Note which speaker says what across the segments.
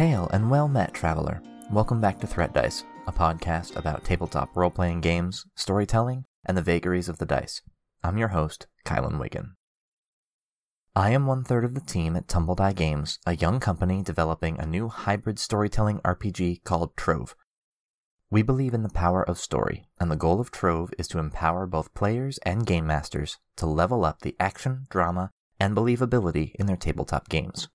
Speaker 1: Hail and well met, traveler. Welcome back to Threat Dice, a podcast about tabletop role playing games, storytelling, and the vagaries of the dice. I'm your host, Kylan Wiggin. I am one third of the team at Tumble Die Games, a young company developing a new hybrid storytelling RPG called Trove. We believe in the power of story, and the goal of Trove is to empower both players and game masters to level up the action, drama, and believability in their tabletop games.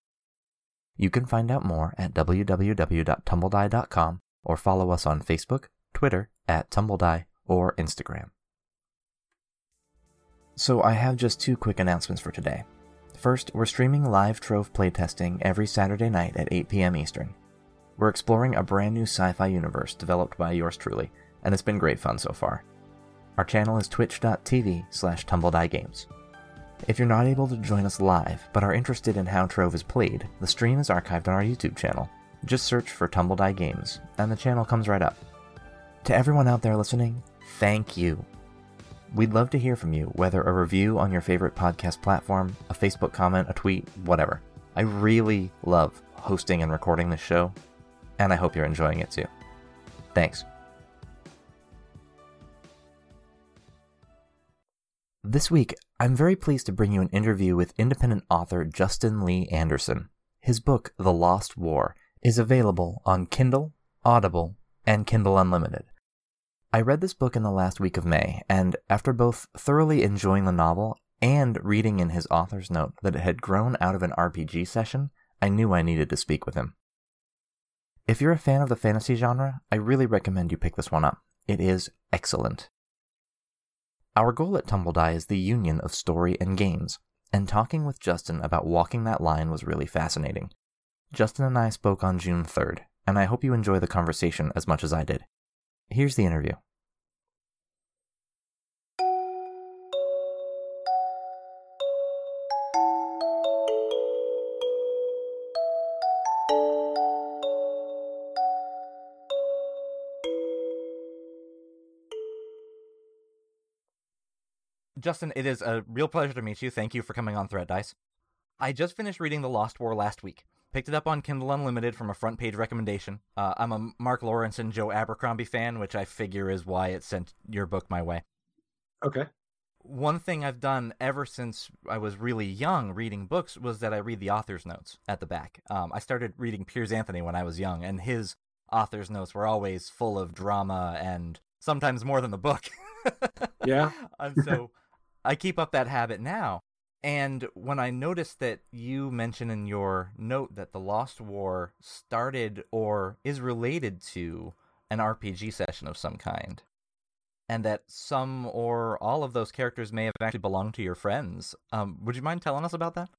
Speaker 1: You can find out more at www.tumbledie.com or follow us on Facebook, Twitter at Tumbledie, or Instagram. So I have just two quick announcements for today. First, we're streaming live Trove playtesting every Saturday night at 8 p.m. Eastern. We're exploring a brand new sci fi universe developed by yours truly, and it's been great fun so far. Our channel is twitch.tv slash tumblediegames. If you're not able to join us live, but are interested in how Trove is played, the stream is archived on our YouTube channel. Just search for Tumble Die Games, and the channel comes right up. To everyone out there listening, thank you. We'd love to hear from you, whether a review on your favorite podcast platform, a Facebook comment, a tweet, whatever. I really love hosting and recording this show, and I hope you're enjoying it too. Thanks. This week, I'm very pleased to bring you an interview with independent author Justin Lee Anderson. His book, The Lost War, is available on Kindle, Audible, and Kindle Unlimited. I read this book in the last week of May, and after both thoroughly enjoying the novel and reading in his author's note that it had grown out of an RPG session, I knew I needed to speak with him. If you're a fan of the fantasy genre, I really recommend you pick this one up. It is excellent. Our goal at Tumble Die is the union of story and games, and talking with Justin about walking that line was really fascinating. Justin and I spoke on June 3rd, and I hope you enjoy the conversation as much as I did. Here's the interview. Justin, it is a real pleasure to meet you. Thank you for coming on Threat Dice. I just finished reading The Lost War last week. Picked it up on Kindle Unlimited from a front page recommendation. Uh, I'm a Mark Lawrence and Joe Abercrombie fan, which I figure is why it sent your book my way.
Speaker 2: Okay.
Speaker 1: One thing I've done ever since I was really young reading books was that I read the author's notes at the back. Um, I started reading Piers Anthony when I was young, and his author's notes were always full of drama and sometimes more than the book.
Speaker 2: yeah.
Speaker 1: and so I keep up that habit now. And when I noticed that you mention in your note that the Lost War started or is related to an RPG session of some kind, and that some or all of those characters may have actually belonged to your friends, um, would you mind telling us about that?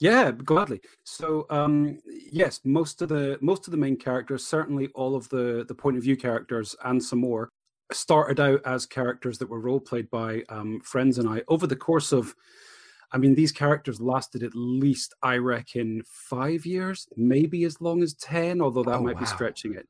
Speaker 2: Yeah, gladly. So, um, yes, most of the most of the main characters, certainly all of the the point of view characters, and some more, started out as characters that were role played by um, friends and I over the course of. I mean, these characters lasted at least, I reckon, five years, maybe as long as ten, although that
Speaker 1: Oh,
Speaker 2: might be stretching it.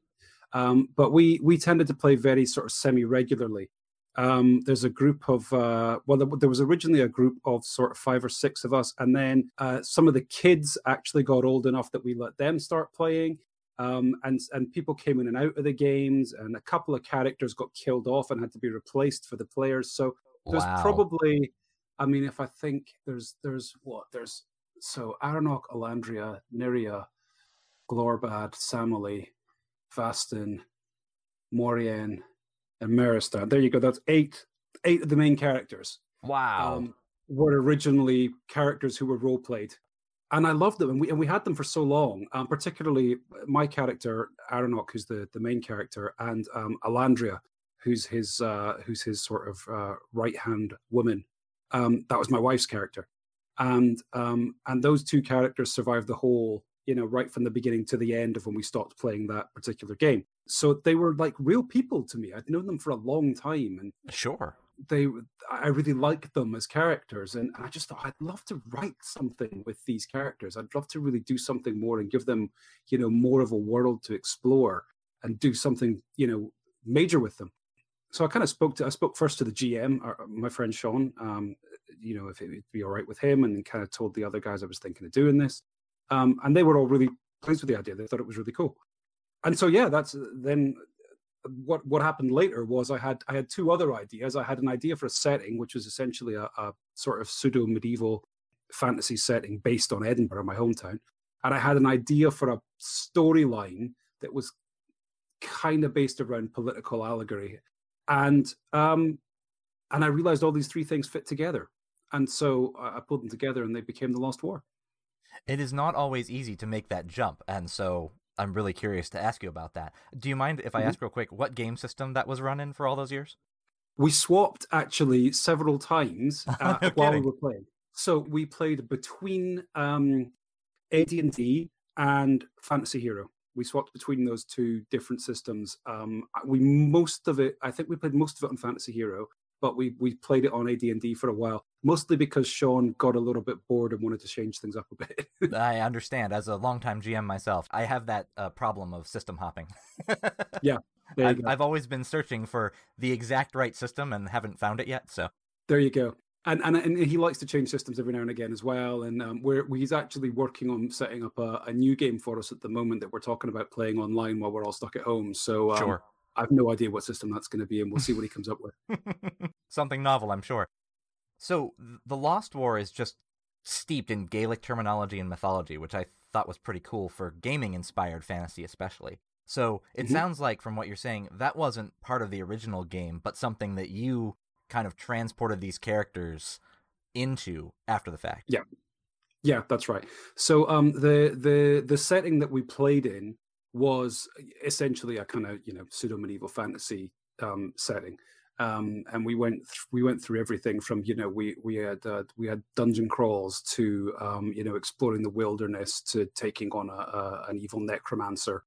Speaker 2: Um, but we we tended to play very sort of semi regularly. Um, there's a group of uh, well, there, there was originally a group of sort of five or six of us, and then uh, some of the kids actually got old enough that we let them start playing um, and and people came in and out of the games, and a couple of characters got killed off and had to be replaced for the players. So there's
Speaker 1: Wow.
Speaker 2: probably, I mean, if I think there's there's what there's so Aranok, Alandria, Nyria, Glorbad, Samali, Vastin, Morian, and Maristan. There you go. That's eight eight of the main characters
Speaker 1: Wow.
Speaker 2: um, were originally characters who were role played, and I loved them, and we and we had them for so long. Um, particularly my character Aranok, who's the the main character, and um, Alandria, who's his uh, who's his sort of uh, right hand woman. Um, that was my wife's character, and um, and those two characters survived the whole, you know, right from the beginning to the end of when we stopped playing that particular game. So they were like real people to me. I'd known them for a long time, and
Speaker 1: sure.
Speaker 2: They I really liked them as characters and I just thought I'd love to write something with these characters. I'd love to really do something more and give them, you know, more of a world to explore and do something, you know, major with them. So I kind of spoke to I spoke first to the GM, or my friend Sean, um, you know, if it would be all right with him, and kind of told the other guys I was thinking of doing this. Um, and they were all really pleased with the idea. They thought it was really cool. And so yeah, that's then what what happened later was I had I had two other ideas. I had an idea for a setting, which was essentially a, a sort of pseudo medieval fantasy setting based on Edinburgh, my hometown, and I had an idea for a storyline that was kind of based around political allegory, and um, and I realized all these three things fit together, and so I pulled them together, and they became the Lost War.
Speaker 1: It is not always easy to make that jump, and so I'm really curious to ask you about that. Do you mind if I mm-hmm. ask real quick what game system that was running for all those years?
Speaker 2: We swapped actually several times uh, no while we were playing. So we played between um, AD&D and Fantasy Hero. We swapped between those two different systems. Um, we most of it, I think we played most of it on Fantasy Hero, but we we played it on AD&D for a while, mostly because Sean got a little bit bored and wanted to change things up a bit.
Speaker 1: I understand. As a longtime GM myself, I have that uh, problem of system hopping.
Speaker 2: yeah,
Speaker 1: I've, I've, always been searching for the exact right system and haven't found it yet. So
Speaker 2: there you go. And, and and he likes to change systems every now and again as well. And um, we're he's actually working on setting up a, a, new game for us at the moment that we're talking about playing online while we're all stuck at home. So um,
Speaker 1: sure
Speaker 2: I've no idea what system that's going to be, and we'll see what he comes up with.
Speaker 1: Something novel, I'm sure. So, The Lost War is just steeped in Gaelic terminology and mythology, which I thought was pretty cool for gaming inspired fantasy, especially. So, it mm-hmm. sounds like, from what you're saying, that wasn't part of the original game, but something that you kind of transported these characters into after the fact.
Speaker 2: Yeah. Yeah, that's right. So um, the the the setting that we played in was essentially a kind of you know pseudo medieval fantasy um, setting. Um, and we went th- we went through everything from you know we we had uh, we had dungeon crawls to um, you know exploring the wilderness to taking on a, a, an evil necromancer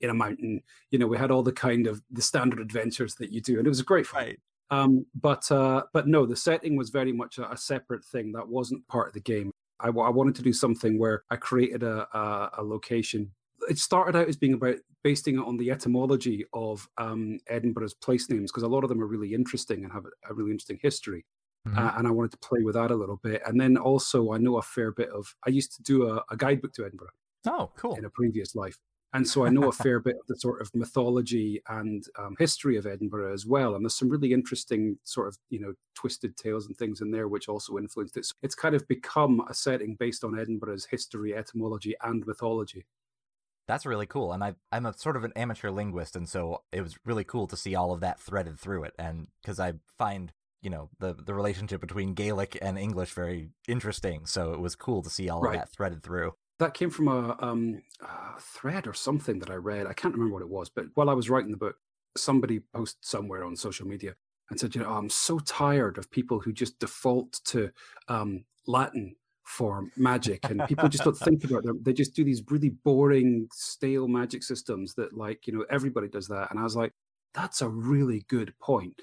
Speaker 2: in a mountain. You know we had all the kind of the standard adventures that you do, and it was great fun.
Speaker 1: Right.
Speaker 2: Um, but uh, but no, the setting was very much a, a separate thing that wasn't part of the game. I, I wanted to do something where I created a, a, a location it started out as being about basing it on the etymology of um, Edinburgh's place names because a lot of them are really interesting and have a, really interesting history. Mm-hmm. Uh, and I wanted to play with that a little bit. And then also, I know a fair bit of. I used to do a, a guidebook to Edinburgh.
Speaker 1: Oh, cool!
Speaker 2: In a previous life, and so I know a fair bit of the sort of mythology and um, history of Edinburgh as well. And there's some really interesting sort of you know twisted tales and things in there which also influenced it. So it's kind of become a setting based on Edinburgh's history, etymology, and mythology.
Speaker 1: That's really cool. And I, I'm a sort of an amateur linguist, and so it was really cool to see all of that threaded through it. And because I find, you know, the the relationship between Gaelic and English very interesting, so it was cool to see all right. of that threaded through.
Speaker 2: That came from a, um, a thread or something that I read. I can't remember what it was, but while I was writing the book, somebody posted somewhere on social media and said, you know, oh, I'm so tired of people who just default to um, Latin for magic and people just don't think about them. They just do these really boring stale magic systems that like you know everybody does that and i was like that's a really good point.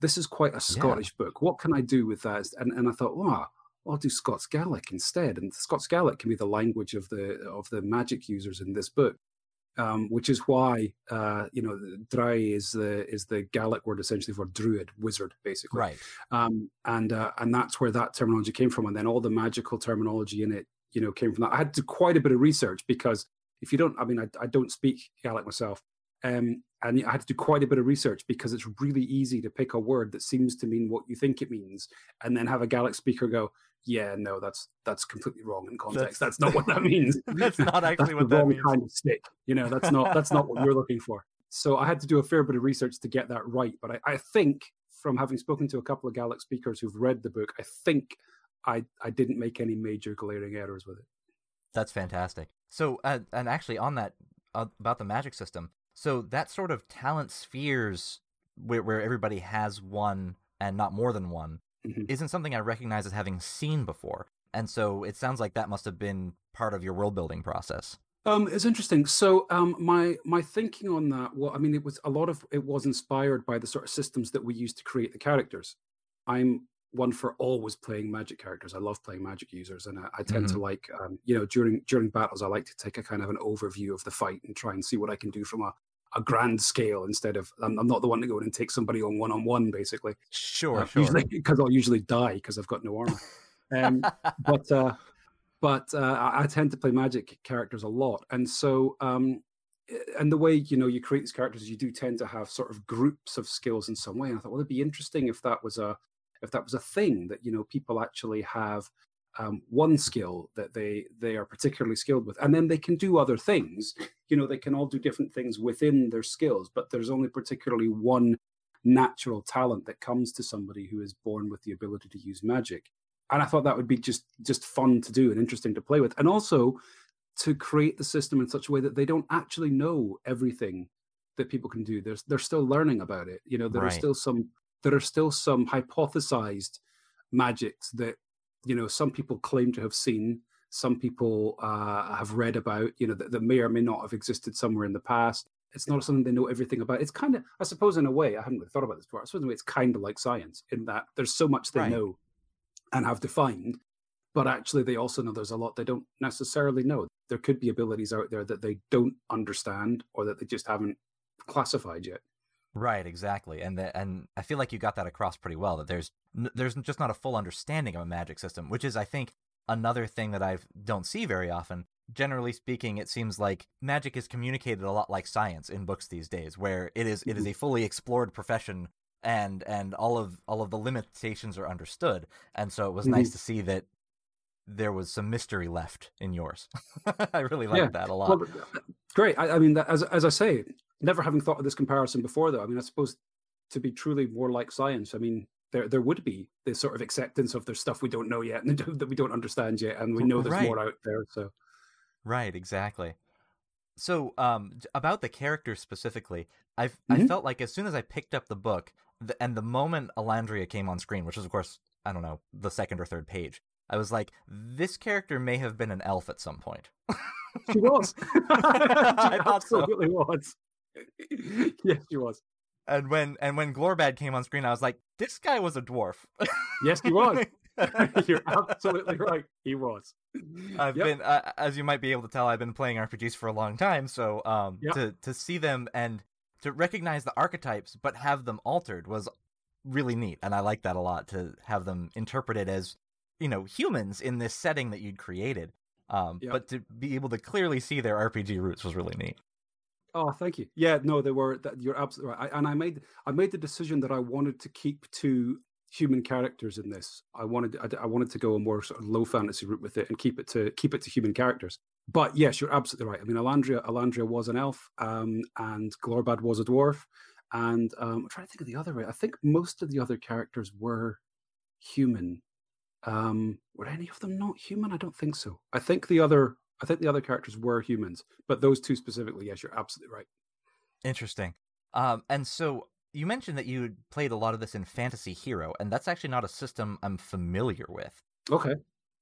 Speaker 2: This is quite a scottish yeah. book. What can i do with that? And, and i thought wow I'll do Scots Gaelic instead, and Scots Gaelic can be the language of the of the magic users in this book um, which is why uh, you know draoidh is the is the Gaelic word essentially for druid, wizard, basically.
Speaker 1: Right.
Speaker 2: Um, and uh, and that's where that terminology came from, and then all the magical terminology in it, you know, came from that. I had to do quite a bit of research because if you don't, I mean, I, I don't speak Gaelic myself, um, and I had to do quite a bit of research because it's really easy to pick a word that seems to mean what you think it means, and then have a Gaelic speaker go, yeah, no, that's that's completely wrong in context. That's, that's not what that means.
Speaker 1: that's not actually
Speaker 2: that's
Speaker 1: what that
Speaker 2: means. Kind of stick, you know, that's not that's not what you're looking for. So I had to do a fair bit of research to get that right. But I, I think from having spoken to a couple of Gaelic speakers who've read the book, I think I I didn't make any major glaring errors with it.
Speaker 1: That's fantastic. So uh, and actually on that uh, about the magic system, so that sort of talent spheres where where everybody has one and not more than one mm-hmm. isn't something I recognize as having seen before. And so it sounds like that must have been part of your world building process.
Speaker 2: Um, it's interesting. So um, my my thinking on that, well, I mean, it was a lot of it was inspired by the sort of systems that we use to create the characters. I'm one for always playing magic characters. I love playing magic users, and I, I tend mm-hmm. to like, um, you know, during during battles, I like to take a kind of an overview of the fight and try and see what I can do from a a grand scale instead of I'm, I'm, not the one to go in and take somebody on one on one basically.
Speaker 1: Sure, uh, sure.
Speaker 2: Because I'll usually die because I've got no armor. Um, but uh, but uh, I, I, tend to play magic characters a lot, and so um, and the way you know you create these characters, you do tend to have sort of groups of skills in some way. And I thought, well, it'd be interesting if that was a if that was a thing that you know people actually have um, one skill that they they are particularly skilled with, and then they can do other things. You know, they can all do different things within their skills, but there's only particularly one natural talent that comes to somebody who is born with the ability to use magic. And I thought that would be just just fun to do and interesting to play with, and also to create the system in such a way that they don't actually know everything that people can do. There's they're still learning about it. You know, there right. are still some there are still some hypothesized magics that you know some people claim to have seen some people uh, have read about you know that, that, may or may not have existed somewhere in the past. It's not something they know everything about. It's kind of i suppose in a way i hadn't really thought about this before i suppose in a way it's kind of like science in that there's so much they right. know and have defined but actually they also know there's a lot they don't necessarily know. There could be abilities out there that they don't understand or that they just haven't classified yet
Speaker 1: Right, exactly, and the, and I feel like you got that across pretty well. That there's there's just not a full understanding of a magic system, which is, I think, another thing that I don't see very often. Generally speaking, it seems like magic is communicated a lot like science in books these days, where it is it is mm-hmm. a fully explored profession, and and all of all of the limitations are understood. And so it was mm-hmm. nice to see that there was some mystery left in yours. I really like yeah. that a lot. Well,
Speaker 2: great. I, I mean, as as I say, never having thought of this comparison before, though. I mean, I suppose to be truly more like science, I mean, there there would be this sort of acceptance of there's stuff we don't know yet and that we don't understand yet, and we know there's right. more out there. So,
Speaker 1: right, exactly. So, um, about the characters specifically, I mm-hmm. I felt like as soon as I picked up the book, the, and the moment Alandria came on screen, which is of course I don't know the second or third page, I was like, this character may have been an elf at some point.
Speaker 2: she was. she I absolutely so. was. yes, she was.
Speaker 1: And when and when Glorbad came on screen, I was like, this guy was a dwarf.
Speaker 2: yes, he was. You're absolutely right. He was.
Speaker 1: I've yep. been, uh, as you might be able to tell, I've been playing RPGs for a long time. So um, yep. to to see them and to recognize the archetypes, but have them altered was really neat, and I like that a lot. To have them interpreted as you know humans in this setting that you'd created, um, yep. but to be able to clearly see their RPG roots was really neat.
Speaker 2: Oh, thank you. Yeah, no, they were. That, you're absolutely right. I, and I made I made the decision that I wanted to keep two human characters in this. I wanted I, I, wanted to go a more sort of low fantasy route with it and keep it to keep it to human characters. But yes, you're absolutely right. I mean, Alandria Alandria was an elf, um, and Glorbad was a dwarf, and um, I'm trying to think of the other way. I think most of the other characters were human. Um, were any of them not human? I don't think so. I think the other I think the other characters were humans, but those two specifically, yes, you're absolutely right.
Speaker 1: Interesting. Um, and so you mentioned that you played a lot of this in Fantasy Hero, and that's actually not a system I'm familiar with.
Speaker 2: Okay.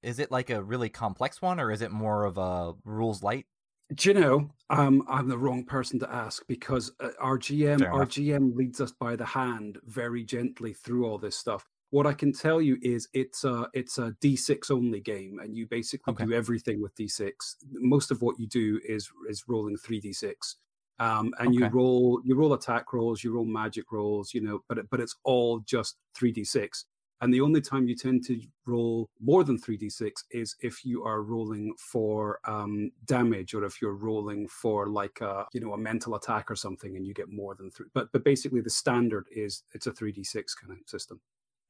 Speaker 1: Is it like a really complex one, or is it more of a rules light?
Speaker 2: Do you know? Um, I'm the wrong person to ask because uh, our GM, our GM leads us by the hand very gently through all this stuff. What I can tell you is it's a it's a D6 only game, and you basically okay. do everything with D6. Most of what you do is is rolling three D6, um, and okay. you roll you roll attack rolls, you roll magic rolls, you know, but but it's all just three D6. And the only time you tend to roll more than 3d6 is if you are rolling for um, damage or if you're rolling for like a you know a mental attack or something and you get more than three. But but basically the standard is it's a 3d6 kind of system.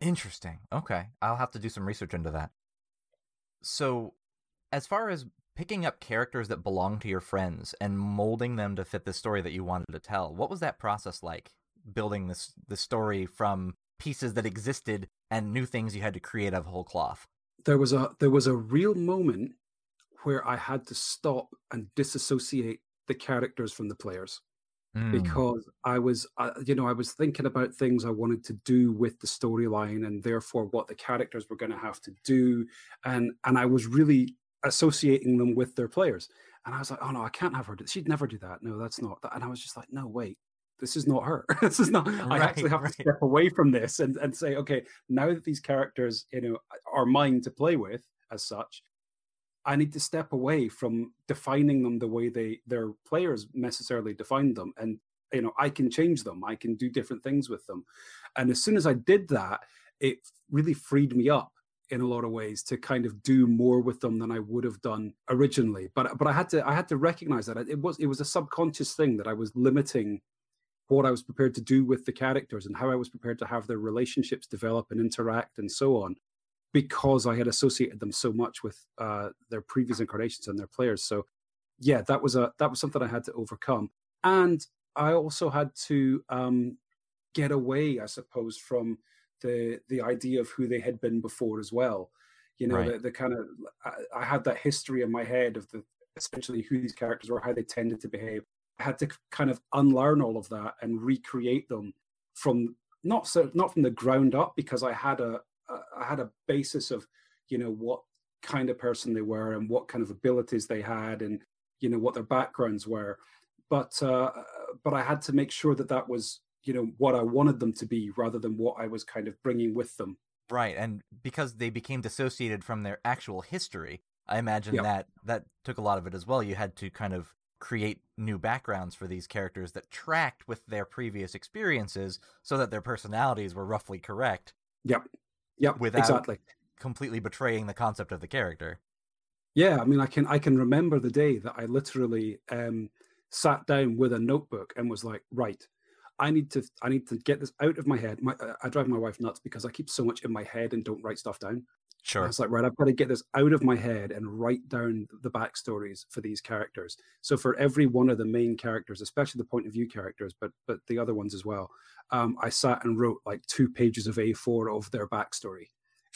Speaker 1: Interesting. Okay. I'll have to do some research into that. So, as far as picking up characters that belong to your friends and molding them to fit the story that you wanted to tell, what was that process like? Building this the story from pieces that existed and new things you had to create of whole cloth.
Speaker 2: There was a there was a real moment where I had to stop and disassociate the characters from the players. Mm. because I was, uh, you know, I was thinking about things I wanted to do with the storyline, and therefore what the characters were going to have to do, and and I was really associating them with their players, and I was like, oh no, I can't have her. Do- She'd never do that. No, that's not. That. And I was just like, no, wait, this is not her. this is not. Right, I actually have right. to step away from this and and say, okay, now that these characters, you know, are mine to play with as such, I need to step away from defining them the way they their players necessarily defined them, and you know I can change them. I can do different things with them, and as soon as I did that, it really freed me up in a lot of ways to kind of do more with them than I would have done originally. But but I had to I had to recognize that it was it was a subconscious thing that I was limiting what I was prepared to do with the characters and how I was prepared to have their relationships develop and interact and so on, because I had associated them so much with uh, their previous incarnations and their players. So, yeah, that was a that was something I had to overcome, and I also had to um, get away, I suppose, from the the idea of who they had been before as well. You know, right. the, the kind of I, I had that history in my head of the essentially who these characters were, how they tended to behave, I had to kind of unlearn all of that and recreate them from not so not from the ground up because I had a, a I had a basis of you know what kind of person they were and what kind of abilities they had and you know what their backgrounds were but uh, but I had to make sure that that was you know what I wanted them to be rather than what I was kind of bringing with them
Speaker 1: right and because they became dissociated from their actual history I imagine yep. that that took a lot of it as well you had to kind of create new backgrounds for these characters that tracked with their previous experiences so that their personalities were roughly correct.
Speaker 2: Yep. Yep. Without exactly.
Speaker 1: completely betraying the concept of the character.
Speaker 2: Yeah, I mean I can I can remember the day that I literally um sat down with a notebook and was like, right, I need to I need to get this out of my head. My, I drive my wife nuts because I keep so much in my head and don't write stuff down.
Speaker 1: Sure.
Speaker 2: It's like, right, I've got to get this out of my head and write down the backstories for these characters. So for every one of the main characters, especially the point of view characters, but but the other ones as well, um, I sat and wrote like two pages of A4 of their backstory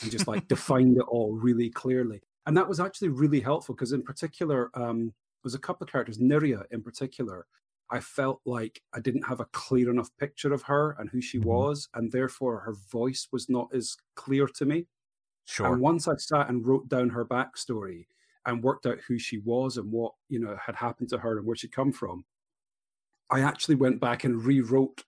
Speaker 2: and just like defined it all really clearly. And that was actually really helpful because in particular, um, there's a couple of characters, Nyria in particular, I felt like I didn't have a clear enough picture of her and who she mm-hmm. was, and therefore her voice was not as clear to me.
Speaker 1: Sure.
Speaker 2: And once I sat and wrote down her backstory and worked out who she was and what you know had happened to her and where she'd come from, I actually went back and rewrote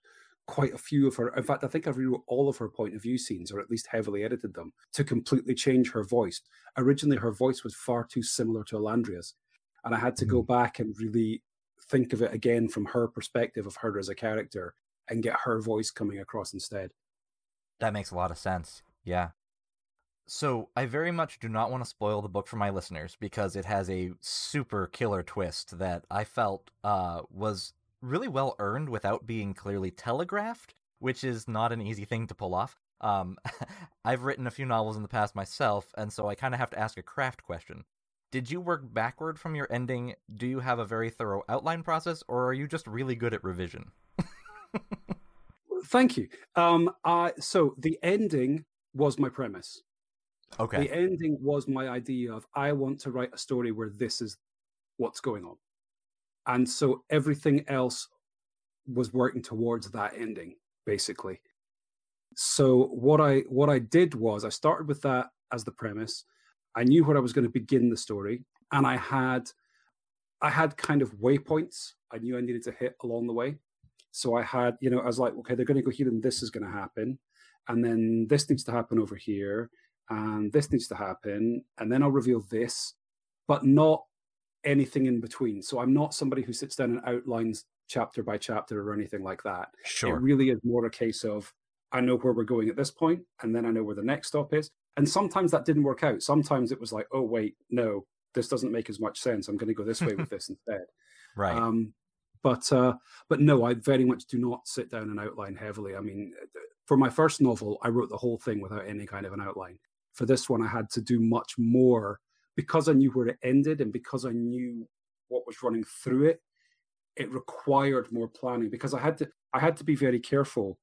Speaker 2: quite a few of her. In fact, I think I rewrote all of her point of view scenes, or at least heavily edited them, to completely change her voice. Originally, her voice was far too similar to Alandria's, and I had to mm-hmm. go back and really think of it again from her perspective of her as a character and get her voice coming across instead.
Speaker 1: That makes a lot of sense. Yeah. So, I very much do not want to spoil the book for my listeners because it has a super killer twist that I felt uh, was really well earned without being clearly telegraphed, which is not an easy thing to pull off. Um, I've written a few novels in the past myself, and so I kind of have to ask a craft question. Did you work backward from your ending? Do you have a very thorough outline process, or are you just really good at revision?
Speaker 2: Thank you. Um, uh, so the ending was my premise.
Speaker 1: Okay.
Speaker 2: The ending was my idea of I want to write a story where this is what's going on. And so everything else was working towards that ending, basically. So what I what I did was I started with that as the premise. I knew where I was going to begin the story, and I had I had kind of waypoints I knew I needed to hit along the way. So I had, you know, I was like, okay, they're going to go here and this is going to happen. And then this needs to happen over here and this needs to happen, and then I'll reveal this, but not anything in between. So I'm not somebody who sits down and outlines chapter by chapter or anything like that.
Speaker 1: Sure.
Speaker 2: It really is more a case of I know where we're going at this point, and then I know where the next stop is. And sometimes that didn't work out. Sometimes it was like, oh wait, no, this doesn't make as much sense. I'm going to go this way with this instead.
Speaker 1: Right. Um,
Speaker 2: but uh, but no, I very much do not sit down and outline heavily. I mean, for my first novel, I wrote the whole thing without any kind of an outline for this one, I had to do much more because I knew where it ended and because I knew what was running through it. It required more planning because I had to. I had to be very careful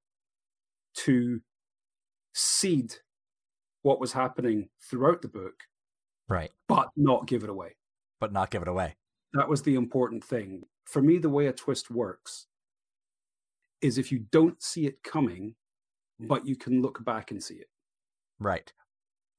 Speaker 2: to seed what was happening throughout the book,
Speaker 1: right?
Speaker 2: But not give it away.
Speaker 1: But not give it away.
Speaker 2: That was the important thing for me. The way a twist works is if you don't see it coming, mm. but you can look back and see it.
Speaker 1: Right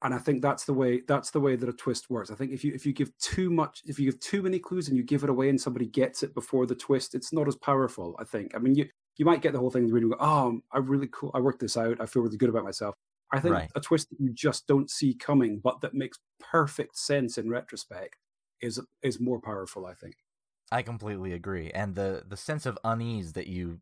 Speaker 2: and I think that's the way that's the way that a twist works. I think if you if you give too much, if you give too many clues and you give it away and somebody gets it before the twist, it's not as powerful. I think. I mean, you you might get the whole thing and really go, oh, I really cool. I worked this out. I feel really good about myself. I think right. a twist that you just don't see coming, but that makes perfect sense in retrospect, is is more powerful. I think.
Speaker 1: I completely agree, and the the sense of unease that you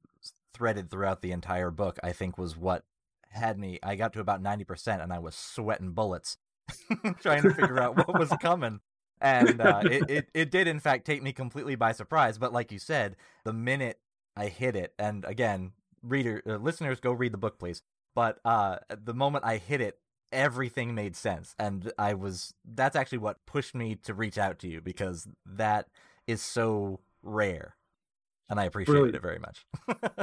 Speaker 1: threaded throughout the entire book, I think, was what had me. I got to about 90% and I was sweating bullets. trying to figure out what was coming. And uh, it, it, it did, in fact, take me completely by surprise. But like you said, the minute I hit it, and again, reader, uh, listeners, go read the book, please. But uh, the moment I hit it, everything made sense. And I was, that's actually what pushed me to reach out to you because that is so rare and I appreciate Brilliant. it very much.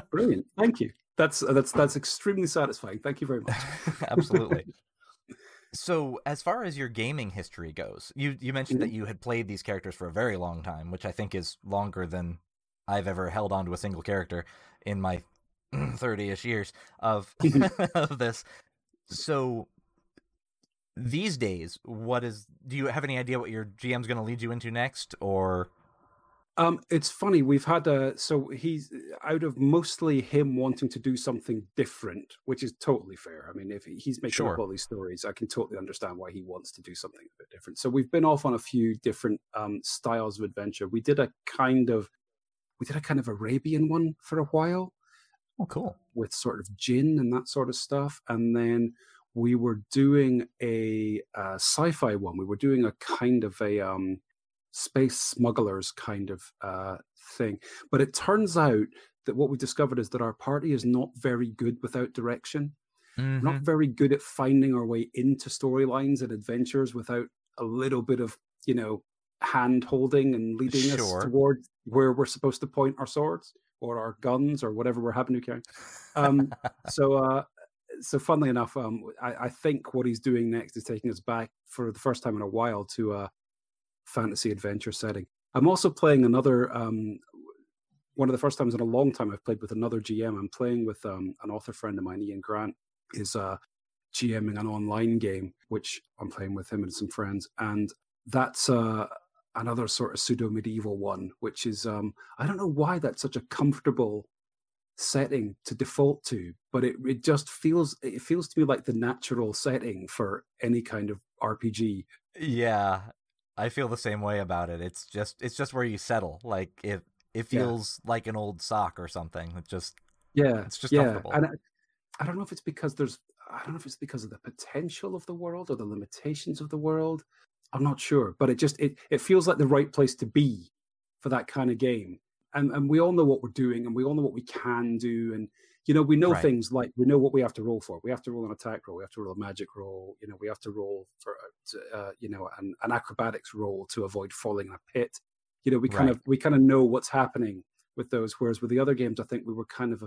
Speaker 2: Brilliant, thank you. That's that's that's extremely satisfying. Thank you very much.
Speaker 1: Absolutely. so, as far as your gaming history goes, you you mentioned mm-hmm. that you had played these characters for a very long time, which I think is longer than I've ever held on to a single character in my 30ish years of of this. So, these days, what is do you have any idea what your GM's going to lead you into next or
Speaker 2: um, it's funny. We've had a so he's out of mostly him wanting to do something different, which is totally fair. I mean, if he's making sure. up all these stories, I can totally understand why he wants to do something a bit different. So we've been off on a few different um, styles of adventure. We did a kind of we did a kind of Arabian one for a while.
Speaker 1: Oh, cool!
Speaker 2: With sort of djinn and that sort of stuff, and then we were doing a, a sci-fi one. We were doing a kind of a um, space smugglers kind of uh, thing. But it turns out that what we discovered is that our party is not very good without direction. Mm-hmm. not very good at finding our way into storylines and adventures without a little bit of, you know, hand holding and leading sure. us towards where we're supposed to point our swords or our guns or whatever we're having to carry. Um, so, uh, so funnily enough, um, I, I, think what he's doing next is taking us back for the first time in a while to uh, fantasy adventure setting. I'm also playing another um, one of the first times in a long time I've played with another GM. I'm playing with um, an author friend of mine, Ian Grant, is uh, GMing an online game, which I'm playing with him and some friends, and that's uh, another sort of pseudo medieval one, which is um, I don't know why that's such a comfortable setting to default to, but it it just feels it feels to me like the natural setting for any kind of RPG.
Speaker 1: Yeah, I feel the same way about it. It's just it's just where you settle. Like if it feels yeah. like an old sock or something. It just
Speaker 2: yeah,
Speaker 1: it's just
Speaker 2: yeah.
Speaker 1: comfortable.
Speaker 2: And I, I don't know if it's because there's I don't know if it's because of the potential of the world or the limitations of the world. I'm not sure, but it just it it feels like the right place to be for that kind of game. And and we all know what we're doing, and we all know what we can do, and you know, we know right. things like we know what we have to roll for. We have to roll an attack roll. We have to roll a magic roll. You know, we have to roll for, uh, you know, an, an, acrobatics roll to avoid falling in a pit. You know, we kind right. of we kind of know what's happening with those. Whereas with the other games, I think we were kind of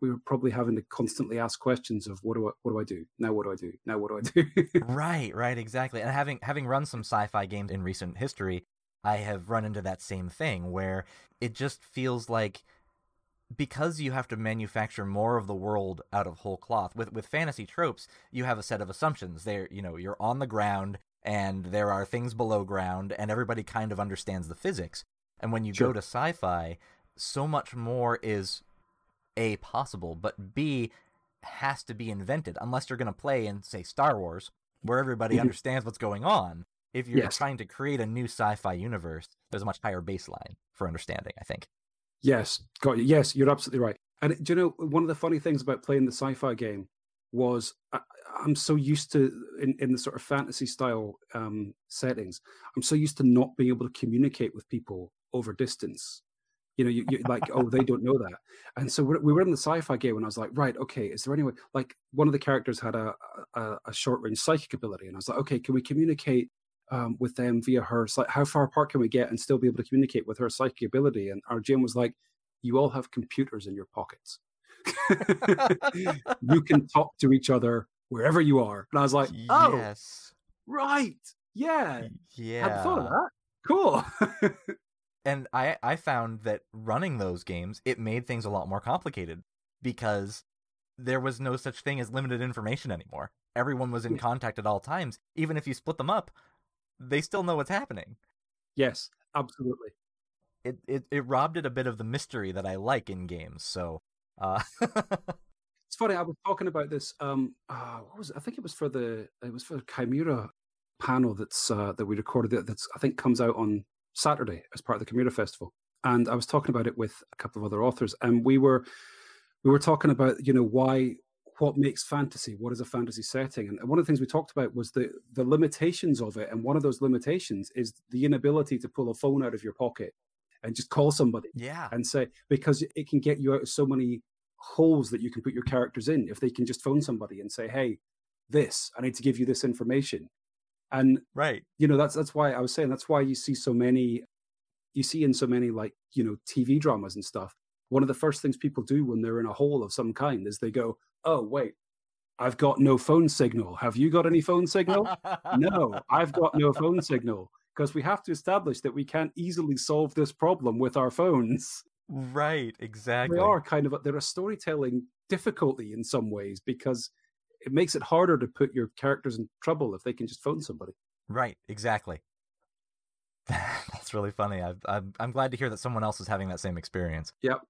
Speaker 2: we were probably having to constantly ask questions of what do I what do I do now? What do I do now? What do I do?
Speaker 1: right, right, exactly. And having having run some sci-fi games in recent history, I have run into that same thing where it just feels like because you have to manufacture more of the world out of whole cloth with with fantasy tropes you have a set of assumptions there you know you're on the ground and there are things below ground and everybody kind of understands the physics and when you sure. go to sci-fi so much more is a possible but b has to be invented unless you're going to play in say star wars where everybody mm-hmm. understands what's going on if you're yes. trying to create a new sci-fi universe there's a much higher baseline for understanding i think
Speaker 2: Yes, got you. Yes, you're absolutely right. And do you know one of the funny things about playing the sci-fi game was I, am so used to in, in the sort of fantasy style um, settings. I'm so used to not being able to communicate with people over distance. You know, you, like, oh, they don't know that. And so we were in the sci-fi game, and I was like, right, okay, is there any way? Like, one of the characters had a, a, a short-range psychic ability, and I was like, okay, can we communicate um, with them via her. Like, how far apart can we get and still be able to communicate with her psychic ability? And our GM was like, you all have computers in your pockets. you can talk to each other wherever you are. And I was like, oh, yes. right. Yeah.
Speaker 1: Yeah.
Speaker 2: Had thought of that. Cool.
Speaker 1: and I, I found that running those games, it made things a lot more complicated because there was no such thing as limited information anymore. Everyone was in contact at all times. Even if you split them up, they still know what's happening.
Speaker 2: Yes, absolutely.
Speaker 1: It it it robbed it a bit of the mystery that I like in games. So, uh...
Speaker 2: it's funny. I was talking about this. Um, uh, what was it? I think it was for the it was for the Chimera panel that's uh, that we recorded. That that's I think comes out on Saturday as part of the Chimera Festival. And I was talking about it with a couple of other authors, and we were we were talking about you know why what makes fantasy? What is a fantasy setting? And one of the things we talked about was the the limitations of it. And one of those limitations is the inability to pull a phone out of your pocket and just call somebody
Speaker 1: yeah.
Speaker 2: and say because it can get you out of so many holes that you can put your characters in if they can just phone somebody and say hey this i need to give you this information. And
Speaker 1: right.
Speaker 2: you know that's that's why i was saying that's why you see so many you see in so many like you know tv dramas and stuff one of the first things people do when they're in a hole of some kind is they go oh wait i've got no phone signal. Have you got any phone signal? No i've got no phone signal because we have to establish that we can't easily solve this problem with our phones.
Speaker 1: Right exactly.
Speaker 2: they are kind of they're a storytelling difficulty in some ways because it makes it harder to put your characters in trouble if they can just phone somebody.
Speaker 1: Right exactly. That's really funny. I, I'm, I'm glad to hear that someone else is having that same experience.
Speaker 2: Yep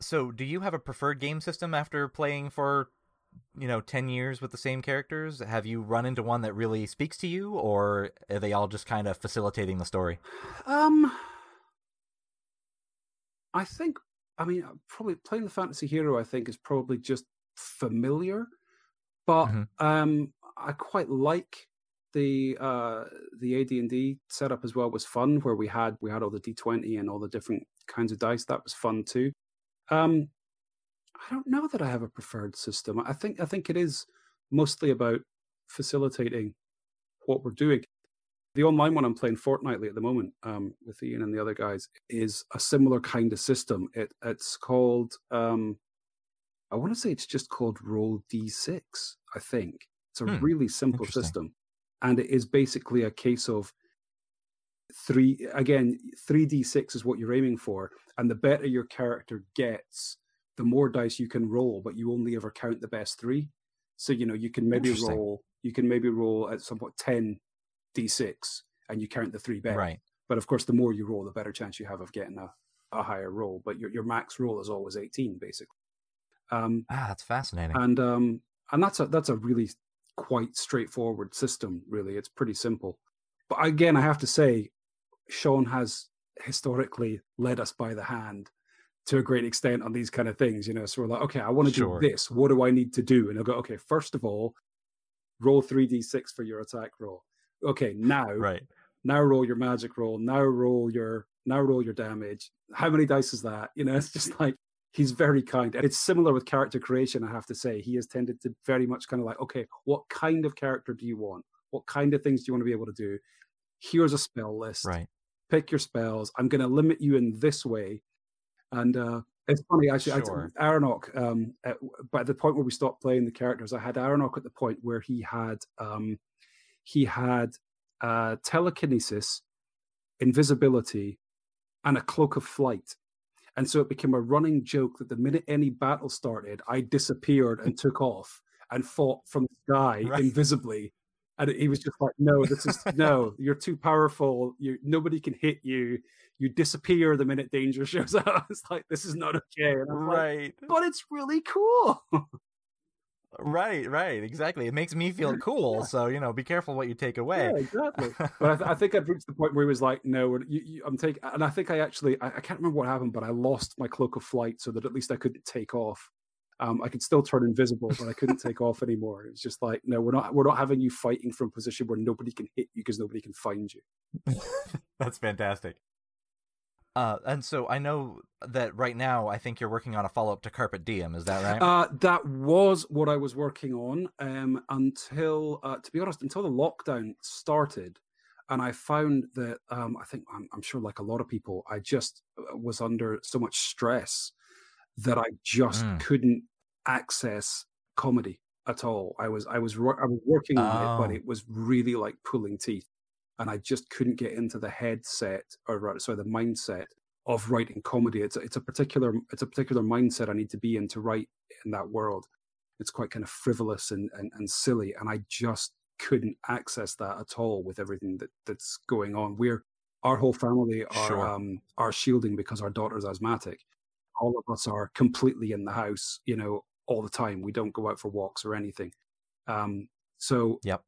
Speaker 1: so do you have a preferred game system after playing for you know 10 years with the same characters? Have you run into one that really speaks to you or are they all just kind of facilitating the story?
Speaker 2: Um i think i mean probably playing the fantasy hero i think is probably just familiar but mm-hmm. um i quite like the uh the AD&D setup as well was fun where we had we had all the D20 and all the different kinds of dice. That was fun too um I don't know that I have a preferred system. I think I think it is mostly about facilitating what we're doing. The online one I'm playing fortnightly at the moment um, with Ian and the other guys is a similar kind of system. It it's called um, I want to say it's just called Roll D6. I think it's a hmm. really simple system, and it is basically a case of three again three d6 is what you're aiming for and the better your character gets the more dice you can roll, but you only ever count the best three. So you know you can maybe roll you can maybe roll at some point ten d6 and you count the three best.
Speaker 1: Right.
Speaker 2: But of course, the more you roll, the better chance you have of getting a, a higher roll. But your your max roll is always eighteen, basically. Um,
Speaker 1: ah, that's fascinating.
Speaker 2: And um, and that's a that's a really quite straightforward system. Really, it's pretty simple. But again, I have to say, Sean has historically led us by the hand to a great extent on these kind of things, you know. So we're like, okay, I want to sure. do this. What do I need to do? And I'll go, okay, first of all, roll 3d6 for your attack roll. Okay, now,
Speaker 1: right.
Speaker 2: Now roll your magic roll. Now roll your now roll your damage. How many dice is that? You know, it's just like he's very kind. And it's similar with character creation, I have to say. He has tended to very much kind of like, okay, what kind of character do you want? What kind of things do you want to be able to do? Here's a spell list.
Speaker 1: Right.
Speaker 2: Pick your spells. I'm going to limit you in this way and uh, it's funny actually. Sure. I, Aranok, um, at, at the point where we stopped playing the characters, I had Aranok at the point where he had um, he had uh, telekinesis, invisibility, and a cloak of flight. And so it became a running joke that the minute any battle started, I disappeared and took off and fought from the sky right. invisibly. And he was just like, "No, this is no. You're too powerful. You nobody can hit you you disappear the minute danger shows up. It's like this is not okay.
Speaker 1: right.
Speaker 2: Like, but it's really cool.
Speaker 1: right, right, exactly. It makes me feel cool. Yeah. So you know, be careful what you take away.
Speaker 2: Yeah, exactly. but I, th- I, think I've reached the point where he was like, "No, you, you, I'm taking." And I think I actually, I, I, can't remember what happened, but I lost my cloak of flight so that at least I couldn't take off. Um, I could still turn invisible, but I couldn't take off anymore. It was just like, no, we're not, we're not having you fighting from a position where nobody can hit you because nobody can find you.
Speaker 1: That's fantastic. Uh, and so I know that right now I think you're working on a follow up to Carpet Diem. Is that right?
Speaker 2: Uh, that was what I was working on um, until, uh, to be honest, until the lockdown started. And I found that um, I think I'm, I'm, sure, like a lot of people, I just uh, was under so much stress that I just mm. couldn't access comedy at all. I was I was I was working on oh. it, but oh. it was really like pulling teeth and I just couldn't get into the headset or sorry the mindset of writing comedy. It's a, it's a particular it's a particular mindset I need to be in to write in that world. It's quite kind of frivolous and, and, and silly, and I just couldn't access that at all with everything that, that's going on. We're our whole family are sure. um, are shielding because our daughter's asthmatic. All of us are completely in the house, you know, all the time. We don't go out for walks or anything. Um, so
Speaker 1: yep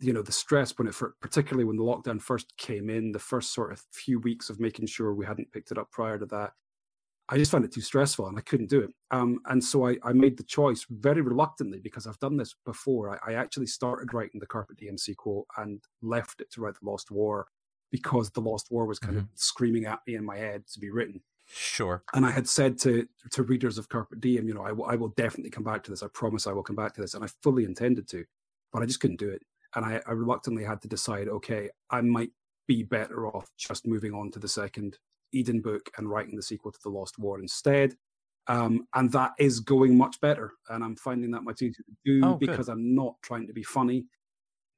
Speaker 2: you know the stress when it particularly when the lockdown first came in the first sort of few weeks of making sure we hadn't picked it up prior to that I just found it too stressful and I couldn't do it. Um, and so I, I, made the choice very reluctantly because I've done this before. I, I, actually started writing the Carpet Diem sequel and left it to write The Lost War because The Lost War was kind mm-hmm. of screaming at me in my head to be written.
Speaker 1: Sure.
Speaker 2: And I had said to to readers of Carpet Diem, you know, I, w- I will definitely come back to this. I promise I will come back to this. And I fully intended to, but I just couldn't do it. And I, I reluctantly had to decide, okay, I might be better off just moving on to the second Eidyn book and writing the sequel to The Lost War instead. Um, and that is going much better. And I'm finding that much easier to do oh, because I'm not trying to be funny.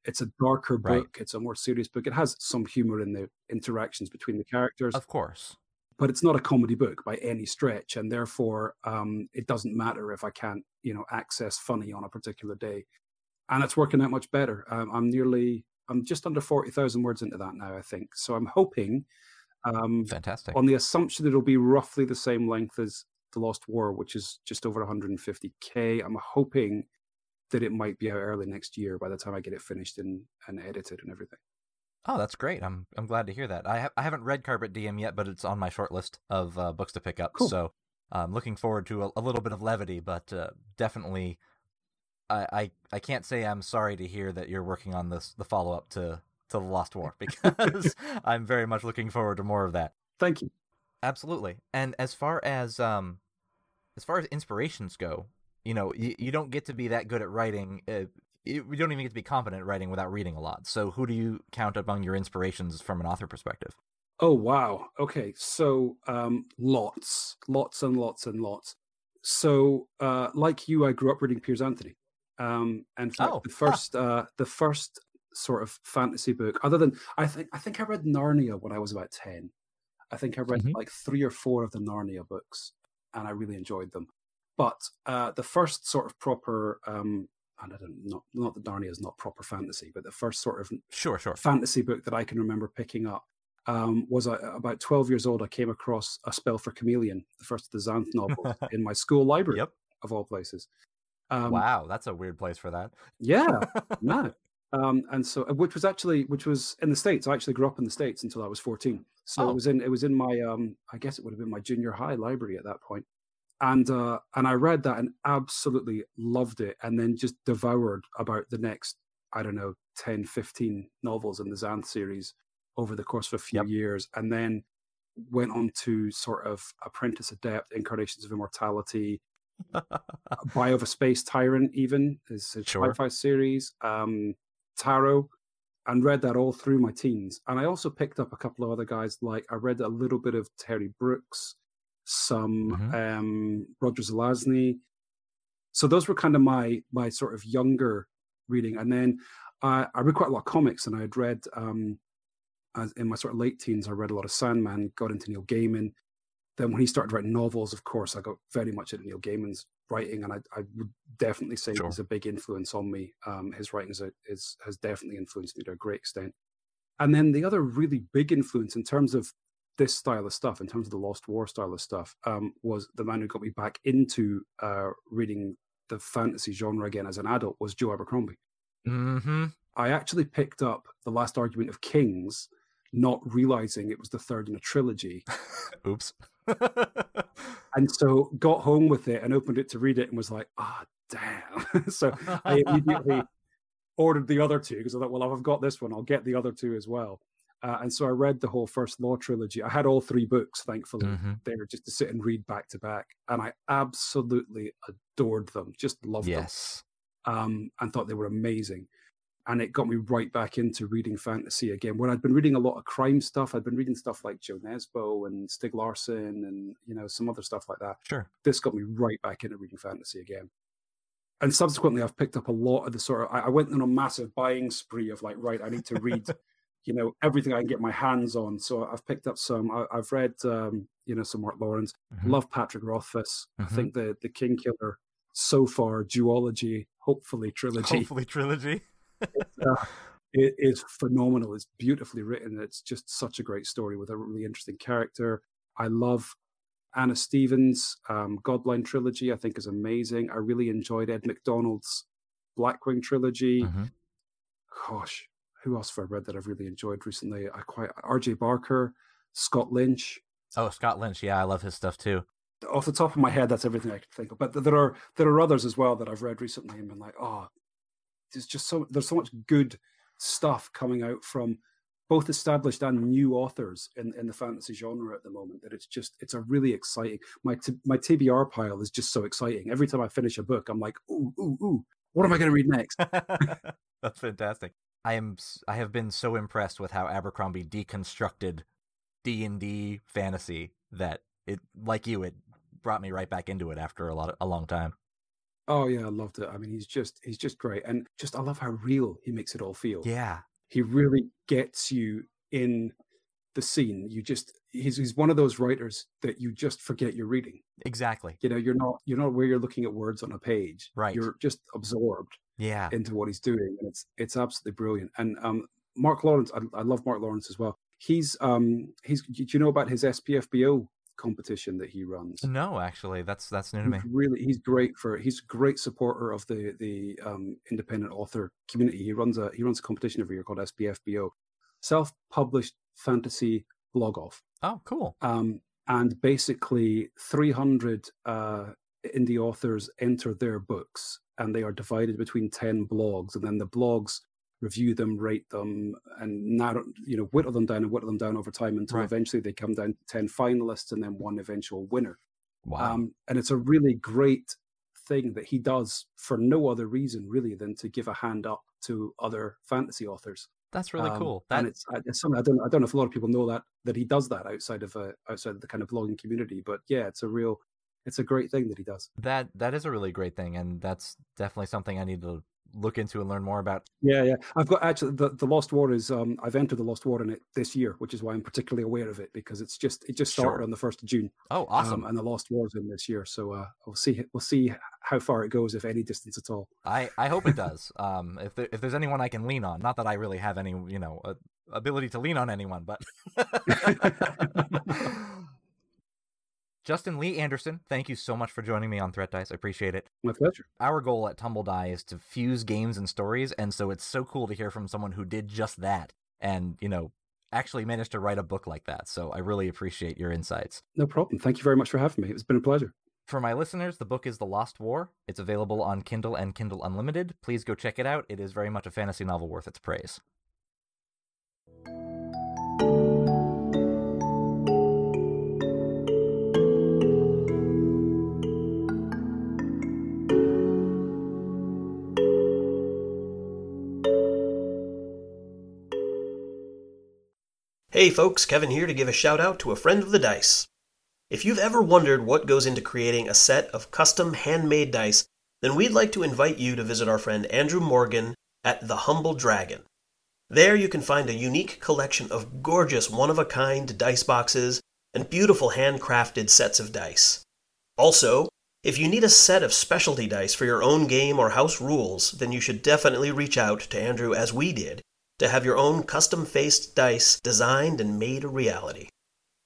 Speaker 2: It's a darker book, right. it's a more serious book. It has some humor in the interactions between the characters.
Speaker 1: Of course.
Speaker 2: But it's not a comedy book by any stretch. And therefore, um, it doesn't matter if I can't, you know, access funny on a particular day. And it's working out much better. Um, I'm nearly, I'm just under 40,000 words into that now, I think. So I'm hoping
Speaker 1: um, Fantastic.
Speaker 2: On the assumption it'll be roughly the same length as The Lost War, which is just over 150k. I'm hoping that it might be out early next year by the time I get it finished and, and edited and everything.
Speaker 1: Oh, that's great. I'm I'm glad to hear that. I ha- I haven't read Carpet Diem yet, but it's on my short list of uh, books to pick up. Cool. So I'm looking forward to a, a, little bit of levity, but uh, definitely, I, I I can't say I'm sorry to hear that you're working on this the follow up to to the Lost War because I'm very much looking forward to more of that.
Speaker 2: Thank you.
Speaker 1: Absolutely. And as far as um, as far as inspirations go, you know, you, you don't get to be that good at writing. Uh, you, you don't even get to be competent at writing without reading a lot. So, who do you count among your inspirations from an author perspective?
Speaker 2: Oh wow. Okay, so um, lots, lots and lots and lots. So, uh, like you, I grew up reading Piers Anthony. Um, and oh, the first, huh. uh, the first sort of fantasy book other than I think I think I read Narnia when I was about 10. I think I read mm-hmm. like three or four of the Narnia books and I really enjoyed them. But uh, the first sort of proper um, and I don't not not that Narnia is not proper fantasy, but the first sort of
Speaker 1: sure sure
Speaker 2: fantasy book that I can remember picking up um, was uh, about 12 years old. I came across A Spell for Chameleon, the first of the Xanth novels, in my school library, yep. of all places.
Speaker 1: Um, wow, that's a weird place for that.
Speaker 2: Yeah, no. Um, and so, uh, which was actually, which was in the states. I actually grew up in the states until I was fourteen. So oh. it was in, it was in my, um, I guess it would have been my junior high library at that point. And uh, and I read that and absolutely loved it, and then just devoured about the next, I don't know, 10, 15 novels in the Xanth series over the course of a few yep. years, and then went on to sort of Apprentice Adept, Incarnations of Immortality, Bio of a Space Tyrant, even is a sure. sci-fi series. Um, tarot and read that all through my teens. And I also picked up a couple of other guys, like I read a little bit of Terry Brooks, some mm-hmm. um, Roger Zelazny. So those were kind of my my sort of younger reading. And then I, I read quite a lot of comics, and I had read um, as in my sort of late teens. I read a lot of Sandman, got into Neil Gaiman. Then when he started writing novels, of course, I got very much into Neil Gaiman's writing, and I, I would definitely say sure. he's a big influence on me. Um, his writing is, is, has definitely influenced me to a great extent. And then the other really big influence in terms of this style of stuff, in terms of the Lost War style of stuff, um, was the man who got me back into uh, reading the fantasy genre again as an adult was Joe Abercrombie.
Speaker 1: Mm-hmm.
Speaker 2: I actually picked up the Last Argument of Kings, not realizing it was the third in a trilogy.
Speaker 1: Oops.
Speaker 2: and so got home with it and opened it to read it and was like, ah, oh, damn. so I immediately ordered the other two because I thought, well, if I've got this one, I'll get the other two as well. Uh, and so I read the whole first law trilogy. I had all three books, thankfully. Mm-hmm. They were just to sit and read back to back. And I absolutely adored them, just loved
Speaker 1: yes.
Speaker 2: them. Um, and thought they were amazing and it got me right back into reading fantasy again. When I'd been reading a lot of crime stuff, I'd been reading stuff like Jo Nesbø and Stieg Larsson and you know some other stuff like that.
Speaker 1: Sure,
Speaker 2: this got me right back into reading fantasy again. And subsequently, I've picked up a lot of the sort of. I went on a massive buying spree of like, right, I need to read, you know, everything I can get my hands on. So I've picked up some. I, have read, um, you know, some Mark Lawrence. Mm-hmm. Love Patrick Rothfuss. Mm-hmm. I think the the Kingkiller so far duology, hopefully trilogy,
Speaker 1: hopefully trilogy
Speaker 2: uh, it is phenomenal. It's beautifully written. It's just such a great story with a really interesting character. I love Anna Stephens' um, Godblind trilogy. I think is amazing. I really enjoyed Ed McDonald's Blackwing trilogy. Mm-hmm. Gosh, who else have I read that I've really enjoyed recently? I quite R.J. Barker, Scott Lynch.
Speaker 1: Oh, Scott Lynch. Yeah, I love his stuff too.
Speaker 2: off the top of my head, that's everything I can think of. But there are there are others as well that I've read recently and been like, oh, there's just so there's so much good stuff coming out from both established and new authors in, in the fantasy genre at the moment that it's just it's a really exciting my t- my TBR pile is just so exciting. Every time I finish a book, I'm like, ooh, ooh, ooh, what am I going to read next?
Speaker 1: That's fantastic. I am I have been so impressed with how Abercrombie deconstructed D and D fantasy that it like you it brought me right back into it after a lot of, a long time.
Speaker 2: Oh yeah, I loved it. I mean, he's just he's just great, and just I love how real he makes it all feel.
Speaker 1: Yeah,
Speaker 2: he really gets you in the scene. You just he's he's one of those writers that you just forget you're reading.
Speaker 1: Exactly.
Speaker 2: You know, you're not you're not where you're looking at words on a page.
Speaker 1: Right.
Speaker 2: You're just absorbed.
Speaker 1: Yeah.
Speaker 2: Into what he's doing, and it's it's absolutely brilliant. And um, Mark Lawrence, I, I love Mark Lawrence as well. He's um he's do you know about his SPFBO competition that he runs.
Speaker 1: No, actually, that's that's new to me.
Speaker 2: Really, he's great for. He's a great supporter of the the um, independent author community. He runs a he runs a competition every year called SPFBO, self published fantasy blog off.
Speaker 1: Oh, cool.
Speaker 2: Um, and basically, three hundred uh, indie authors enter their books, and they are divided between ten blogs, and then the blogs review them, rate them, and narrow, you know, whittle them down and whittle them down over time until right. eventually they come down to 10 finalists and then one eventual winner.
Speaker 1: Wow. Um,
Speaker 2: and it's a really great thing that he does for no other reason really than to give a hand up to other fantasy authors.
Speaker 1: That's really
Speaker 2: um,
Speaker 1: cool.
Speaker 2: That... And it's, it's something I don't I don't know if a lot of people know that that he does that outside of a, outside of the kind of blogging community. But yeah, it's a real it's a great thing that he does.
Speaker 1: That that is a really great thing, and that's definitely something I need to look into and learn more about.
Speaker 2: Yeah, yeah. I've got actually the, the Lost War is um I've entered the Lost War in it this year, which is why I'm particularly aware of it because it's just it just started sure. on the first of June.
Speaker 1: Oh, awesome!
Speaker 2: Um, and the Lost War is in this year, so uh, we'll see we'll see how far it goes, if any distance at all.
Speaker 1: I I hope it does. um, if there, if there's anyone I can lean on, not that I really have any you know uh, ability to lean on anyone, but. Justin Lee Anderson, thank you so much for joining me on Threat Dice. I appreciate it.
Speaker 2: My pleasure.
Speaker 1: Our goal at Tumble Die is to fuse games and stories, and so it's so cool to hear from someone who did just that and, you know, actually managed to write a book like that. So I really appreciate your insights.
Speaker 2: No problem. Thank you very much for having me. It's been a pleasure.
Speaker 1: For my listeners, the book is The Lost War. It's available on Kindle and Kindle Unlimited. Please go check it out. It is very much a fantasy novel worth its praise.
Speaker 3: Hey folks, Kevin here to give a shout out to a friend of the dice. If you've ever wondered what goes into creating a set of custom handmade dice, then we'd like to invite you to visit our friend Andrew Morgan at The Humble Dragon. There you can find a unique collection of gorgeous one of a kind dice boxes and beautiful handcrafted sets of dice. Also, if you need a set of specialty dice for your own game or house rules, then you should definitely reach out to Andrew as we did to have your own custom faced dice designed and made a reality.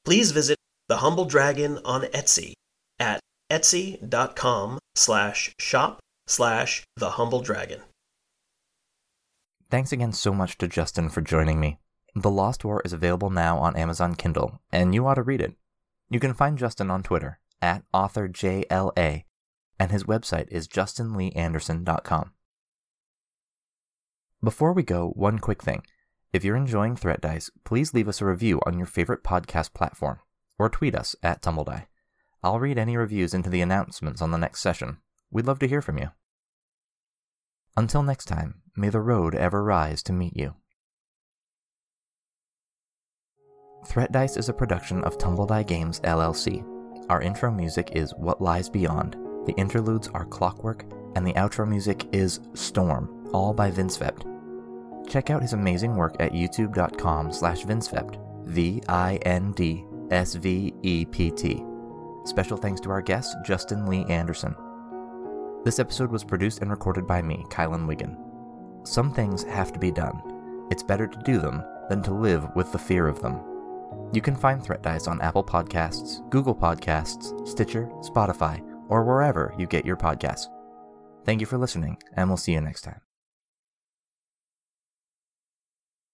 Speaker 3: Please visit The Humble Dragon on Etsy at etsy.com slash shop slash The Humble Dragon.
Speaker 1: Thanks again so much to Justin for joining me. The Lost War is available now on Amazon Kindle, and you ought to read it. You can find Justin on Twitter at authorjla, and his website is justinleeanderson.com. Before we go, one quick thing. If you're enjoying Threat Dice, please leave us a review on your favorite podcast platform, or tweet us at TumbleDie. I'll read any reviews into the announcements on the next session. We'd love to hear from you. Until next time, may the road ever rise to meet you. Threat Dice is a production of TumbleDie Games LLC. Our intro music is What Lies Beyond, the interludes are Clockwork, and the outro music is Storm, all by Vindsvept. Check out his amazing work at youtube.com slash vindsvept, V-I-N-D-S-V-E-P-T. Special thanks to our guest, Justin Lee Anderson. This episode was produced and recorded by me, Kylan Wigan. Some things have to be done. It's better to do them than to live with the fear of them. You can find Threat Dice on Apple Podcasts, Google Podcasts, Stitcher, Spotify, or wherever you get your podcasts. Thank you for listening, and we'll see you next time.